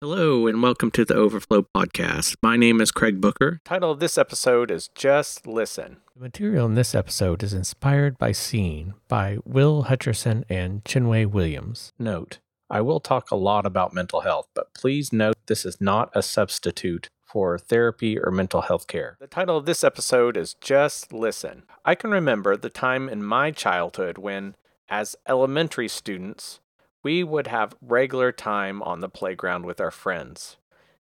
Hello, and welcome to the Overflow Podcast. My name is Craig Booker. Title of this episode is Just Listen. The material in this episode is inspired by Seen by Will Hutcherson and Chinwe Williams. Note, I will talk a lot about mental health, but please note this is not a substitute for therapy or mental health care. The title of this episode is Just Listen. I can remember the time in my childhood when, as elementary students, we would have regular time on the playground with our friends.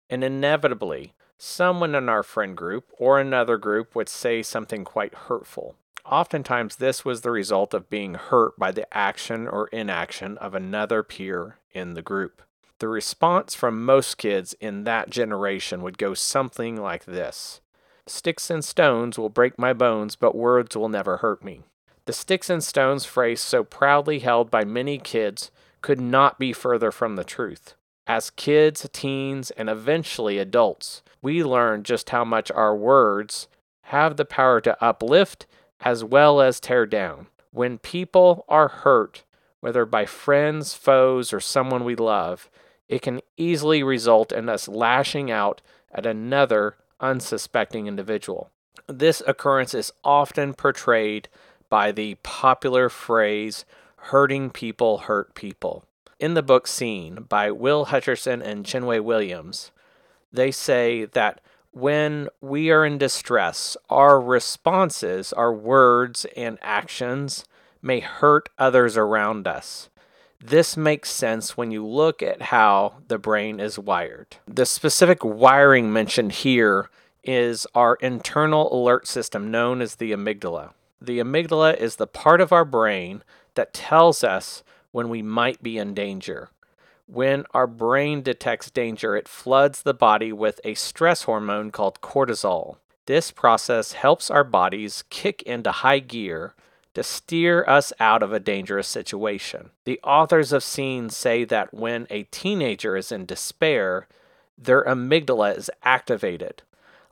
And inevitably, someone in our friend group or another group would say something quite hurtful. Oftentimes, this was the result of being hurt by the action or inaction of another peer in the group. The response from most kids in that generation would go something like this Sticks and stones will break my bones, but words will never hurt me. The sticks and stones phrase, so proudly held by many kids, could not be further from the truth. As kids, teens, and eventually adults, we learn just how much our words have the power to uplift as well as tear down. When people are hurt, whether by friends, foes, or someone we love, it can easily result in us lashing out at another unsuspecting individual. This occurrence is often portrayed by the popular phrase, hurting people hurt people. In the book Seen by Will Hutcherson and Chinwe Williams, they say that when we are in distress, our responses, our words and actions may hurt others around us. This makes sense when you look at how the brain is wired. The specific wiring mentioned here is our internal alert system known as the amygdala. The amygdala is the part of our brain that tells us when we might be in danger. When our brain detects danger, it floods the body with a stress hormone called cortisol. This process helps our bodies kick into high gear to steer us out of a dangerous situation. The authors of Seen say that when a teenager is in despair, their amygdala is activated.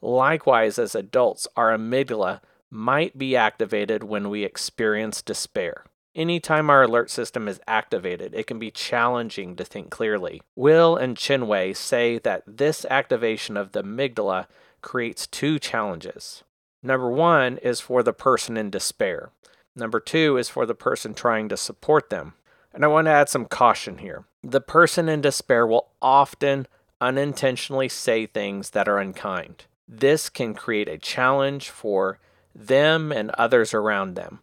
Likewise, as adults, our amygdala might be activated when we experience despair. Anytime our alert system is activated, it can be challenging to think clearly. Will and Chinwe say that this activation of the amygdala creates two challenges. Number one is for the person in despair. Number two is for the person trying to support them. And I want to add some caution here. The person in despair will often unintentionally say things that are unkind. This can create a challenge for them and others around them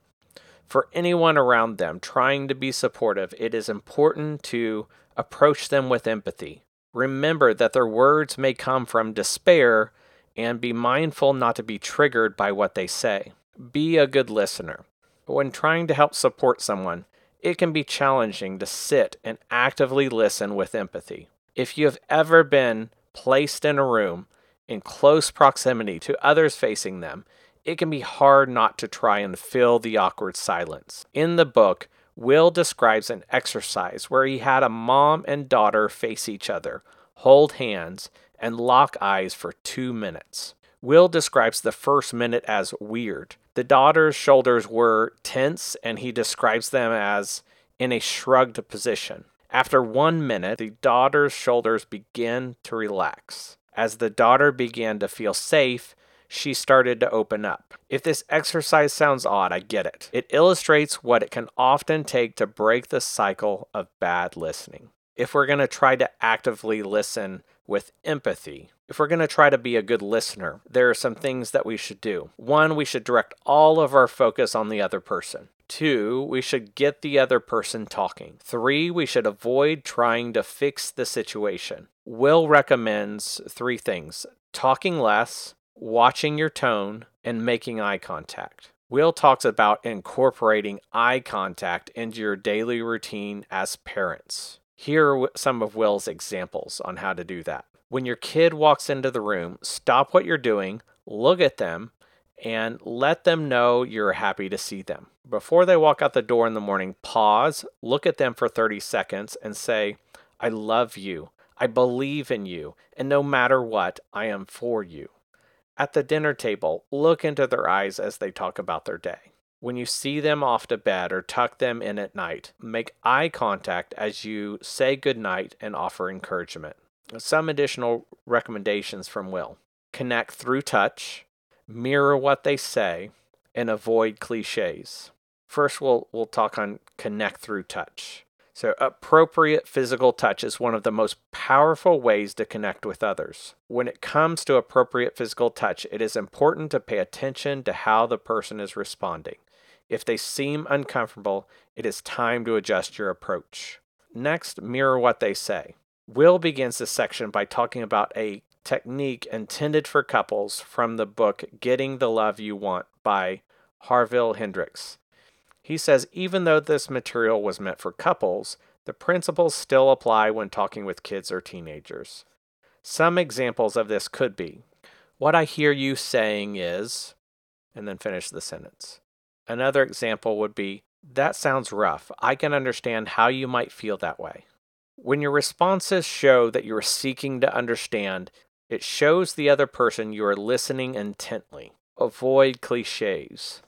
for anyone around them trying to be supportive, it is important to approach them with empathy. Remember that their words may come from despair and be mindful not to be triggered by what they say. Be a good listener. When trying to help support someone, it can be challenging to sit and actively listen with empathy. If you have ever been placed in a room in close proximity to others facing them, it can be hard not to try and fill the awkward silence. In the book, Will describes an exercise where he had a mom and daughter face each other, hold hands, and lock eyes for two minutes. Will describes the first minute as weird. The daughter's shoulders were tense, and he describes them as in a shrugged position. After one minute, the daughter's shoulders began to relax. As the daughter began to feel safe, she started to open up. If this exercise sounds odd, I get it. It illustrates what it can often take to break the cycle of bad listening. If we're going to try to actively listen with empathy, if we're going to try to be a good listener, there are some things that we should do. One, we should direct all of our focus on the other person. Two, we should get the other person talking. Three, we should avoid trying to fix the situation. Will recommends three things talking less, watching your tone, and making eye contact. Will talks about incorporating eye contact into your daily routine as parents. Here are some of Will's examples on how to do that. When your kid walks into the room, stop what you're doing, look at them, and let them know you're happy to see them. Before they walk out the door in the morning, pause, look at them for 30 seconds, and say, I love you. I believe in you. And no matter what, I am for you. At the dinner table, look into their eyes as they talk about their day. When you see them off to bed or tuck them in at night, make eye contact as you say goodnight and offer encouragement. Some additional recommendations from Will connect through touch, mirror what they say, and avoid cliches. First, we'll, we'll talk on connect through touch. So, appropriate physical touch is one of the most powerful ways to connect with others. When it comes to appropriate physical touch, it is important to pay attention to how the person is responding. If they seem uncomfortable, it is time to adjust your approach. Next, mirror what they say. Will begins this section by talking about a technique intended for couples from the book Getting the Love You Want by Harville Hendrix. He says even though this material was meant for couples, the principles still apply when talking with kids or teenagers. Some examples of this could be What I hear you saying is, and then finish the sentence. Another example would be That sounds rough. I can understand how you might feel that way. When your responses show that you are seeking to understand, it shows the other person you are listening intently. Avoid cliches.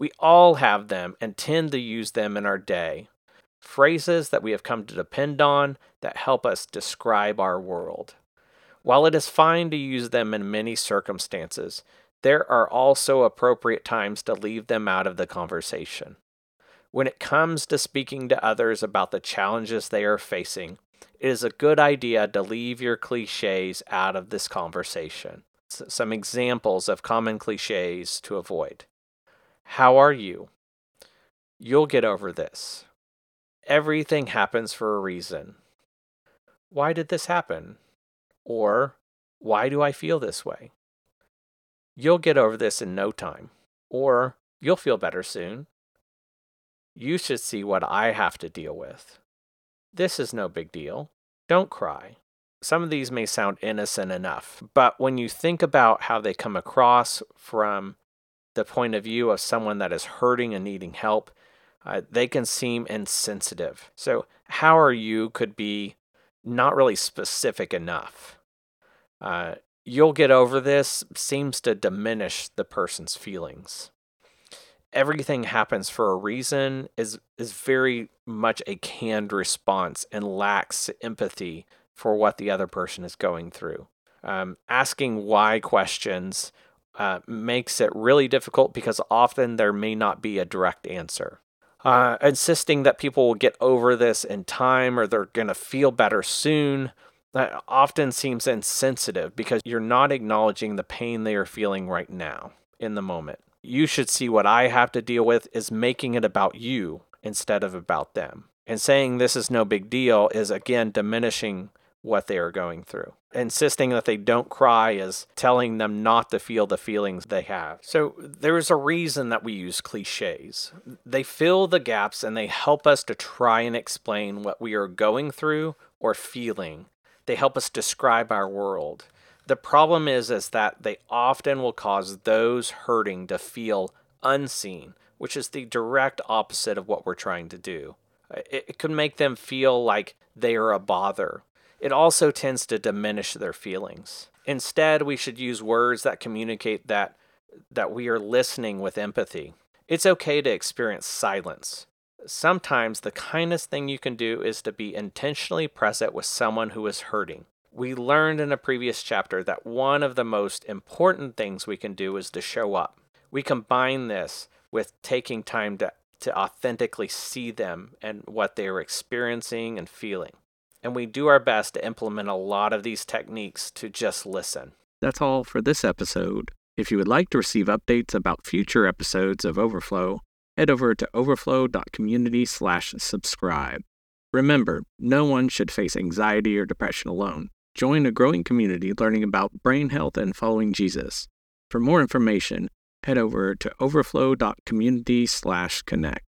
We all have them and tend to use them in our day. Phrases that we have come to depend on that help us describe our world. While it is fine to use them in many circumstances, there are also appropriate times to leave them out of the conversation. When it comes to speaking to others about the challenges they are facing, it is a good idea to leave your cliches out of this conversation. some examples of common cliches to avoid. How are you? You'll get over this. Everything happens for a reason. Why did this happen? Or, why do I feel this way? You'll get over this in no time. Or, you'll feel better soon. You should see what I have to deal with. This is no big deal. Don't cry. Some of these may sound innocent enough, but when you think about how they come across from the point of view of someone that is hurting and needing help, uh, they can seem insensitive. So, how are you could be not really specific enough. Uh, you'll get over this seems to diminish the person's feelings. Everything happens for a reason is is very much a canned response and lacks empathy for what the other person is going through. Um, asking why questions uh, makes it really difficult because often there may not be a direct answer. Uh, insisting that people will get over this in time or they're going to feel better soon that often seems insensitive because you're not acknowledging the pain they are feeling right now in the moment. You should see what I have to deal with is making it about you instead of about them. And saying this is no big deal is again diminishing what they are going through. Insisting that they don't cry is telling them not to feel the feelings they have. So there is a reason that we use cliches. They fill the gaps and they help us to try and explain what we are going through or feeling. They help us describe our world. The problem is is that they often will cause those hurting to feel unseen, which is the direct opposite of what we're trying to do. It, it make them feel like they are a bother it also tends to diminish their feelings. Instead, we should use words that communicate that that we are listening with empathy. It's okay to experience silence. Sometimes the kindest thing you can do is to be intentionally present with someone who is hurting. We learned in a previous chapter that one of the most important things we can do is to show up. We combine this with taking time to, to authentically see them and what they are experiencing and feeling and we do our best to implement a lot of these techniques to just listen. That's all for this episode. If you would like to receive updates about future episodes of Overflow, head over to overflow.community/subscribe. Remember, no one should face anxiety or depression alone. Join a growing community learning about brain health and following Jesus. For more information, head over to overflow.community/connect.